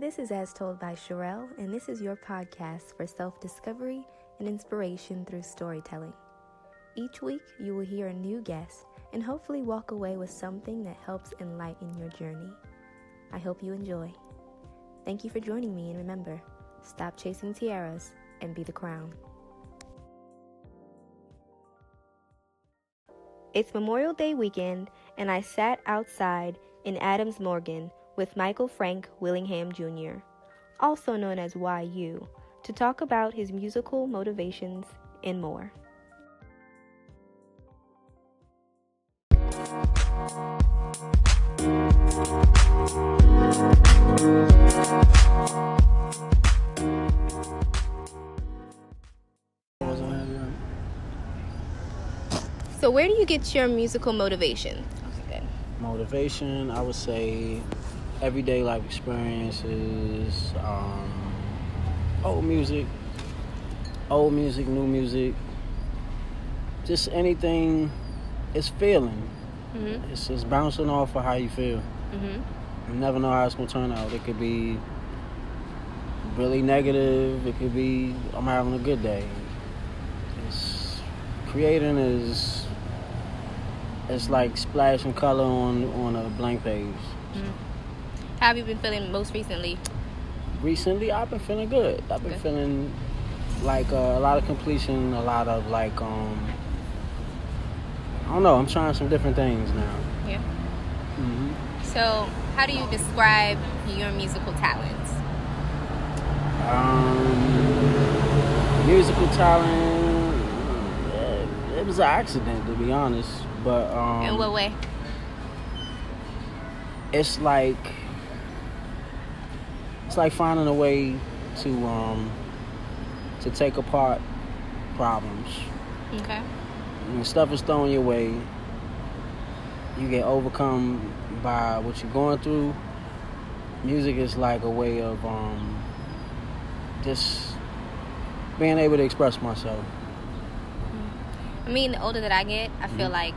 This is As Told by Sherelle, and this is your podcast for self discovery and inspiration through storytelling. Each week, you will hear a new guest and hopefully walk away with something that helps enlighten your journey. I hope you enjoy. Thank you for joining me, and remember stop chasing tiaras and be the crown. It's Memorial Day weekend, and I sat outside in Adams Morgan with Michael Frank Willingham Jr., also known as YU, to talk about his musical motivations and more. So, where do you get your musical motivation? Okay, Motivation, I would say everyday life experiences, um, old music, old music, new music, just anything. It's feeling. Mm-hmm. It's just bouncing off of how you feel. Mm-hmm. You never know how it's gonna turn out. It could be really negative. It could be I'm having a good day. It's creating is it's like splashing color on on a blank page. Mm-hmm. How have you been feeling most recently? Recently, I've been feeling good. I've been Good. feeling like uh, a lot of completion, a lot of like um. I don't know. I'm trying some different things now. Yeah. hmm So, how do you describe your musical talents? Um, musical talent. eh, It was an accident, to be honest. But um, In what way? it's like it's like finding a way to um to take apart problems. Okay. When stuff is thrown your way, you get overcome by what you're going through. Music is like a way of um just being able to express myself. I mean, the older that I get, I feel Mhm. like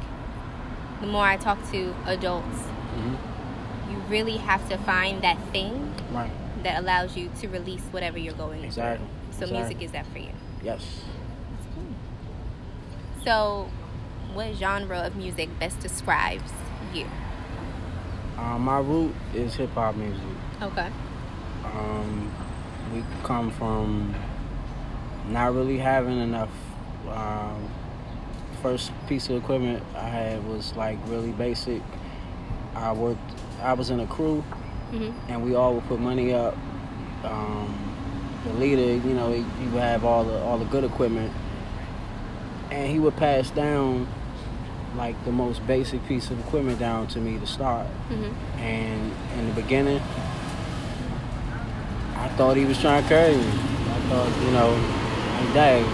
the more I talk to adults, hmm you really have to find that thing Right. That allows you to release whatever you're going Exactly. through. So, Exactly. music is that for you. Yes. Cool. So, what genre of music best describes you? Uh, my root is hip hop music. Okay. Um, we come from not really having enough. Um, first piece of equipment I had was like really basic. I worked. I was in a crew, hmm and we all would put money up. Um, the leader, you know, he, he would have all the all the good equipment, and he would pass down like the most basic piece of equipment down to me to start. hmm And in the beginning, I thought he was trying to carry me. I thought, you know, like, dang.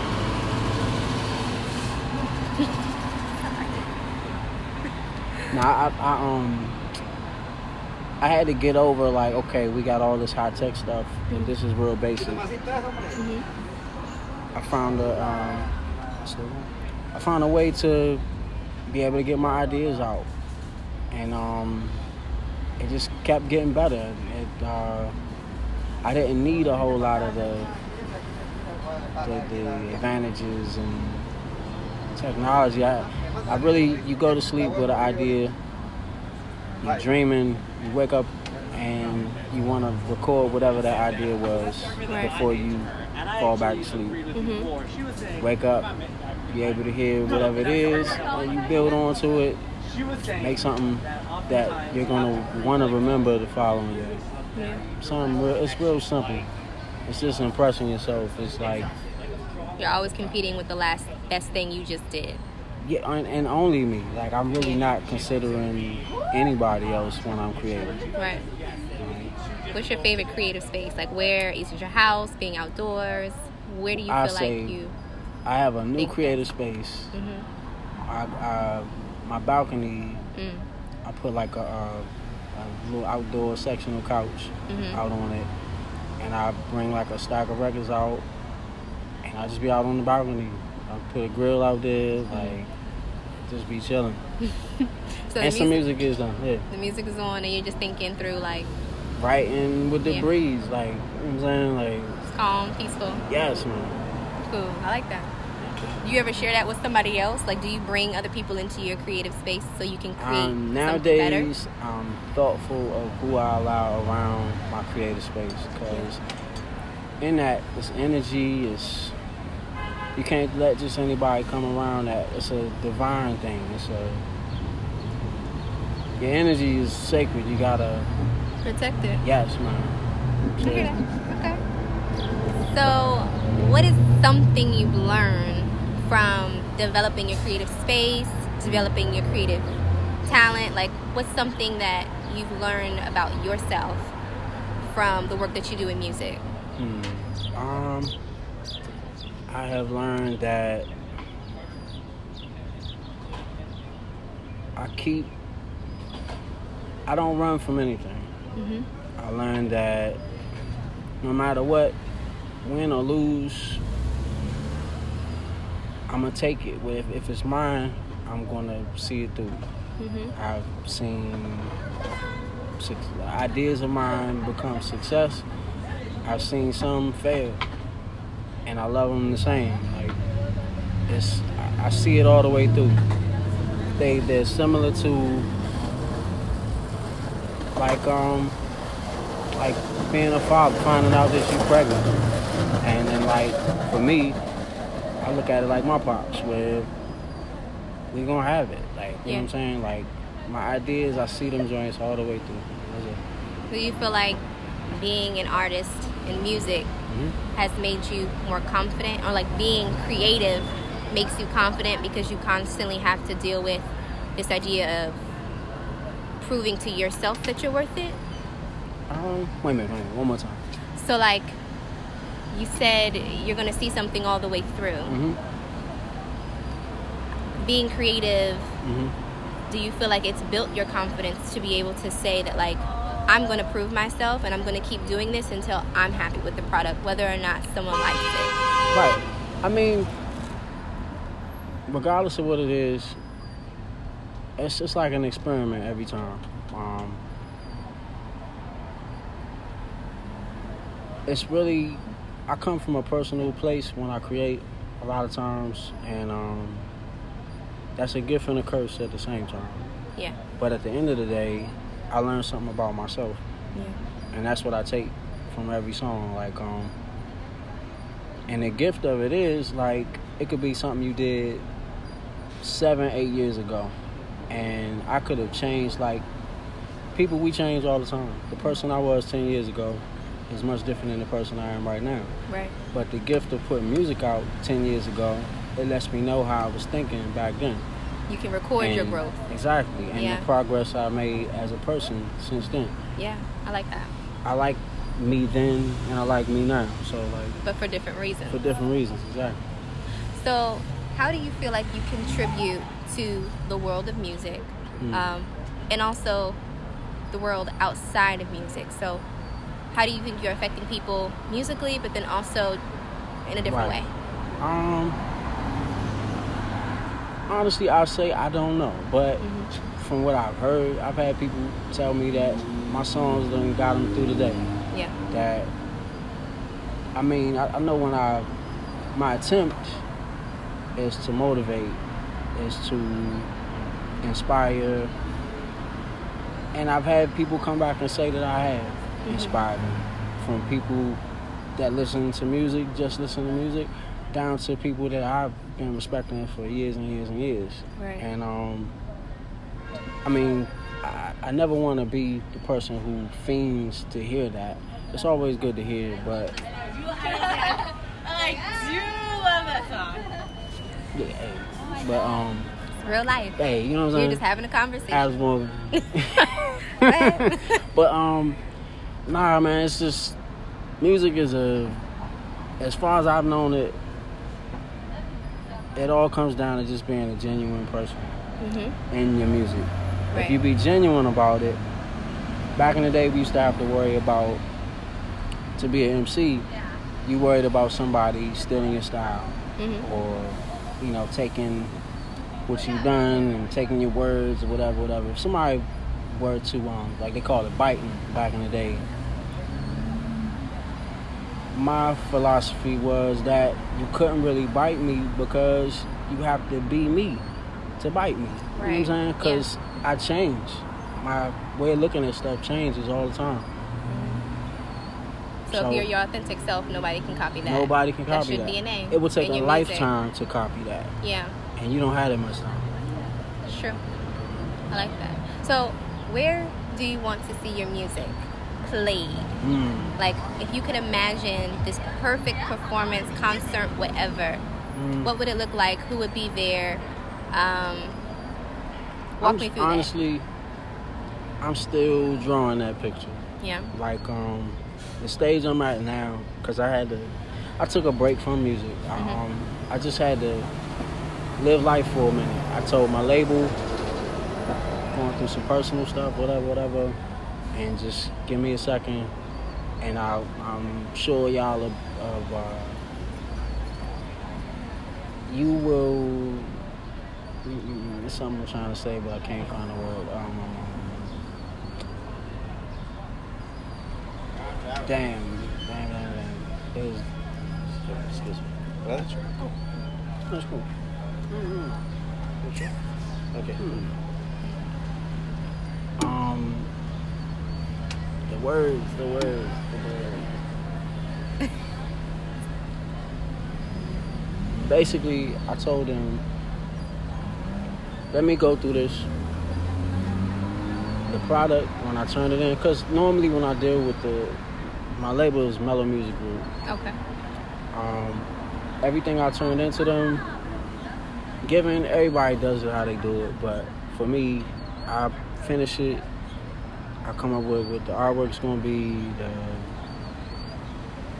nah, I, I um, I had to get over like, okay, we got all this high tech stuff, and this is real basic. hmm I found a, um, I found a way to be able to get my ideas out, and um, it just kept getting better. It, uh, I didn't need a whole lot of the, the the advantages and technology. I, I really, you go to sleep with an idea, you're dreaming, you wake up and you want to record whatever that idea was Right. before you fall back to sleep hmm wake up, be able to hear whatever it is, and you build onto it, make something that you're gonna want to remember the following day. Yeah. Something real, it's real simple. It's just impressing yourself. It's like You're always competing with the last best thing you just did. Yeah, and, and only me. Like I'm really not considering anybody else when I'm creating. Right. What's your favorite creative space? Like, where is it your house? Being outdoors? Where do you I feel say- like you? I have a new creative space. Mm-hmm. I, I my balcony. Mm. I put like a, a, a little outdoor sectional couch. Mhm. out on it, and I bring like a stack of records out, and I just be out on the balcony. I put a grill out there, like just be chilling. So the and some music, music is done. Yeah, the music is on, and you're just thinking through like writing with the Yeah. breeze, like you know what I'm saying, like It's calm, peaceful. yes, man. Cool. I like that. Do you ever share that with somebody else? Like, do you bring other people into your creative space so you can create Um, something better? nowadays, I'm thoughtful of who I allow around my creative space because in that, this energy is. You can't let just anybody come around that. It's a divine thing. It's a. Your energy is sacred. You gotta. Protect it. Yes, man. I hear. Okay. So, what is something you've learned from developing your creative space, developing your creative talent? Like, what's something that you've learned about yourself from the work that you do in music? Hmm. Um, I have learned that I keep. I don't run from anything. Mm-hmm. I learned that no matter what, win or lose, I'm gonna take it. If, if it's mine, I'm gonna see it through. Mm-hmm. I've seen ideas of mine become success. I've seen some fail, and I love them the same. Like it's, I- see it all the way through. They they're similar to like um like being a father, finding out that you're pregnant, and then like for me, I look at it like my pops, where we gonna have it. Like you know what I'm saying? Like my ideas, I see them joints all the way through. Do you feel like being an artist in music Mhm. has made you more confident, or like being creative makes you confident because you constantly have to deal with this idea of proving to yourself that you're worth it? Um, wait a minute, wait a minute, one more time. So, like, you said you're going to see something all the way through. Mm-hmm. Being creative, Mm-hmm. do you feel like it's built your confidence to be able to say that, like, I'm going to prove myself and I'm going to keep doing this until I'm happy with the product, whether or not someone likes it? Right. I mean, regardless of what it is, it's just like an experiment every time. Um, it's really, I come from a personal place when I create a lot of times, and um, that's a gift and a curse at the same time. Yeah. But at the end of the day, I learned something about myself. Yeah. and that's what I take from every song. Like, um, and the gift of it is like it could be something you did seven, eight years ago, and I could have changed. Like, people we change all the time. The person I was ten years ago is much different than the person I am right now. Right. But the gift of putting music out ten years ago, it lets me know how I was thinking back then. You can record your growth. Exactly, and Yeah. the progress I made as a person since then. Yeah, I like that. I like me then and I like me now. So like But for different reasons. for different reasons, exactly. So, how do you feel like you contribute to the world of music, Mm. um, and also the world outside of music? So, how do you think you're affecting people musically, but then also in a different Right. way? Um honestly I'll say I don't know. But Mhm. from what I've heard, I've had people tell me that my songs done got them through the day. Yeah. That I mean, I, I know when I my attempt is to motivate, is to inspire and I've had people come back and say that I have Mhm. inspired them. From people that listen to music, just listen to music, down to people that I've been respecting for years and years and years. Right. And um, I mean, I, I never want to be the person who fiends to hear that. It's always good to hear, but I do love that song. yeah, hey, but um, It's real life. hey, you know what I'm saying? You're just having a conversation. As one. Go but um, nah, man, it's just music is a. As far as I've known it, it all comes down to just being a genuine person hmm in your music. Right. If you be genuine about it, back in the day we used to have to worry about to be an MC, you worried about somebody stealing your style hmm or you know taking what you've done and taking your words or whatever, whatever. If somebody were to um like they call it biting back in the day, my philosophy was that you couldn't really bite me because you have to be me to bite me. You know what I'm saying? Because I change. My way of looking at stuff changes all the time. So, So- if you're your authentic self, nobody can copy that. Nobody can That's copy your that. DNA It would take a music. lifetime to copy that, Yeah, and you don't have that much time. it's true. I like that. So, where do you want to see your music played? Mm. Like, if you could imagine this perfect performance, concert, whatever, Mm. what would it look like? Who would be there? Um, walk I'm, me through it. honestly, I'm still drawing that picture. Yeah. Like um, the stage I'm at now, because I had to, I took a break from music. Mhm. Um, I just had to live life for a minute. I told my label, going through some personal stuff, whatever, whatever, and just give me a second, and I'll, I'm sure y'all of, of uh, you will. It's something I'm trying to say, but I can't find the word. Um, damn, damn, damn, damn. It was. Excuse me. That's That's cool. Mm-hmm. Okay. Um, the words, the words, the words. Basically, I told him, let me go through this. The product, when I turn it in, because normally when I deal with the, my label is Mellow Music Group. Okay. Um, everything I turned into them, given everybody does it how they do it, but for me, I finish it. I come up with what the artwork's gonna be. The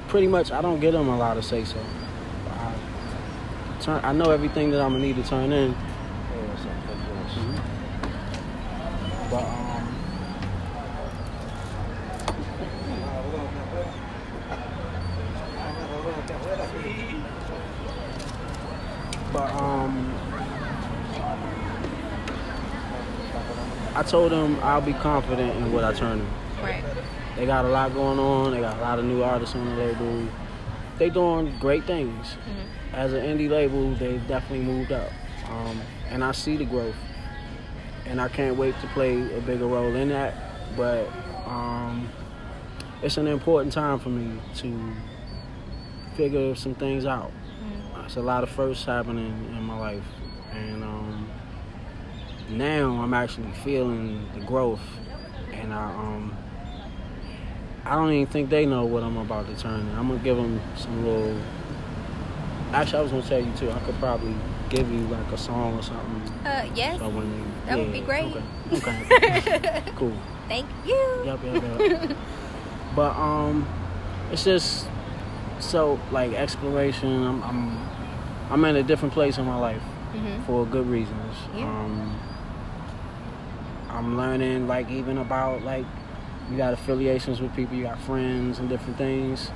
pretty much, I don't get them a lot of say so. I turn. I know everything that I'm gonna need to turn in, but um, But um, I told them I'll be confident in what I turn in. Right. They got a lot going on. They got a lot of new artists on the label. They doing great things. Mhm. As an indie label, they definitely moved up, um, and I see the growth. And I can't wait to play a bigger role in that. But um, it's an important time for me to figure some things out. Mhm. It's a lot of firsts happening in my life, and um, now I'm actually feeling the growth, and I um, I don't even think they know what I'm about to turn. in. I'm gonna give them some little. Actually, I was gonna tell you too. I could probably give you like a song or something. Uh, yes. So when you, That would be great. Okay. Okay. cool. Thank you. Yep, yep, yep. but um, it's just so like exploration. I'm I'm I'm in a different place in my life Mhm. for good reasons. Yeah. Um, I'm learning like even about like you got affiliations with people, you got friends and different things.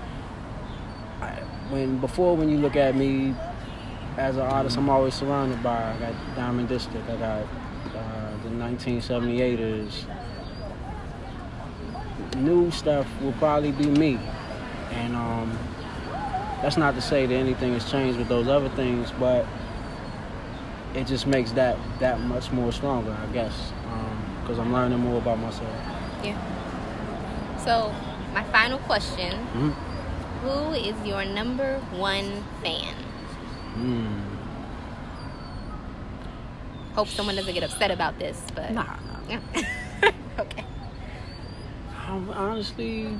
I, when before when you look at me as an artist, I'm always surrounded by. I got Diamond District. I got uh, the 1978ers. New stuff will probably be me, and um, that's not to say that anything has changed with those other things, but it just makes that that much more stronger, I guess, because I'm learning more about myself. Yeah. So, my final question: Mhm. Who is your number one fan? Mm. Hope someone doesn't get upset about this, but Nah, nah. okay. I'm honestly.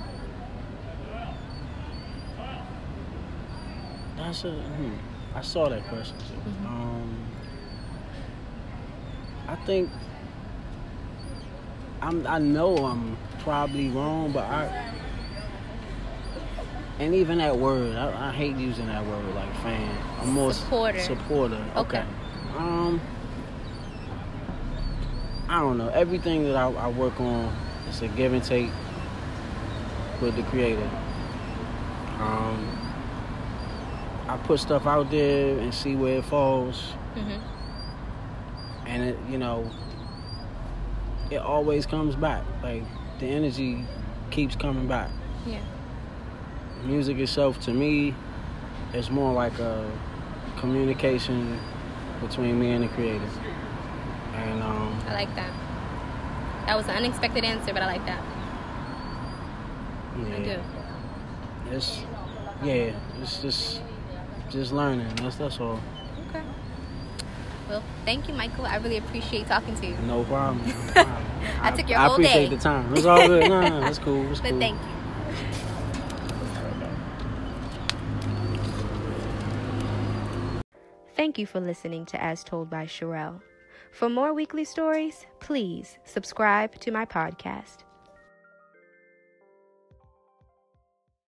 That's a. Hmm, I saw that question too. Mhm. Um, I think. I'm. I know I'm probably wrong, but I. And even that word, I, I hate using that word like fan. I'm more Supporter. Supporter. Okay. okay. Um. I don't know. Everything that I, I work on is a give and take with the creator. Um, I put stuff out there and see where it falls, hmm and it, you know, it always comes back. Like the energy keeps coming back. Yeah. music itself to me is more like a communication between me and the creator. And um, I like that. That was an unexpected answer, but I like that. yeah, I do. It's yeah, it's just just learning. That's that's all. Okay. Well, thank you, Michael. I really appreciate talking to you. No problem. No problem. I took your I whole appreciate day. the time. It's all good. No, no, no, it's cool. It's But cool. thank you. Thank you for listening to As Told by Sherelle. For more weekly stories, please subscribe to my podcast.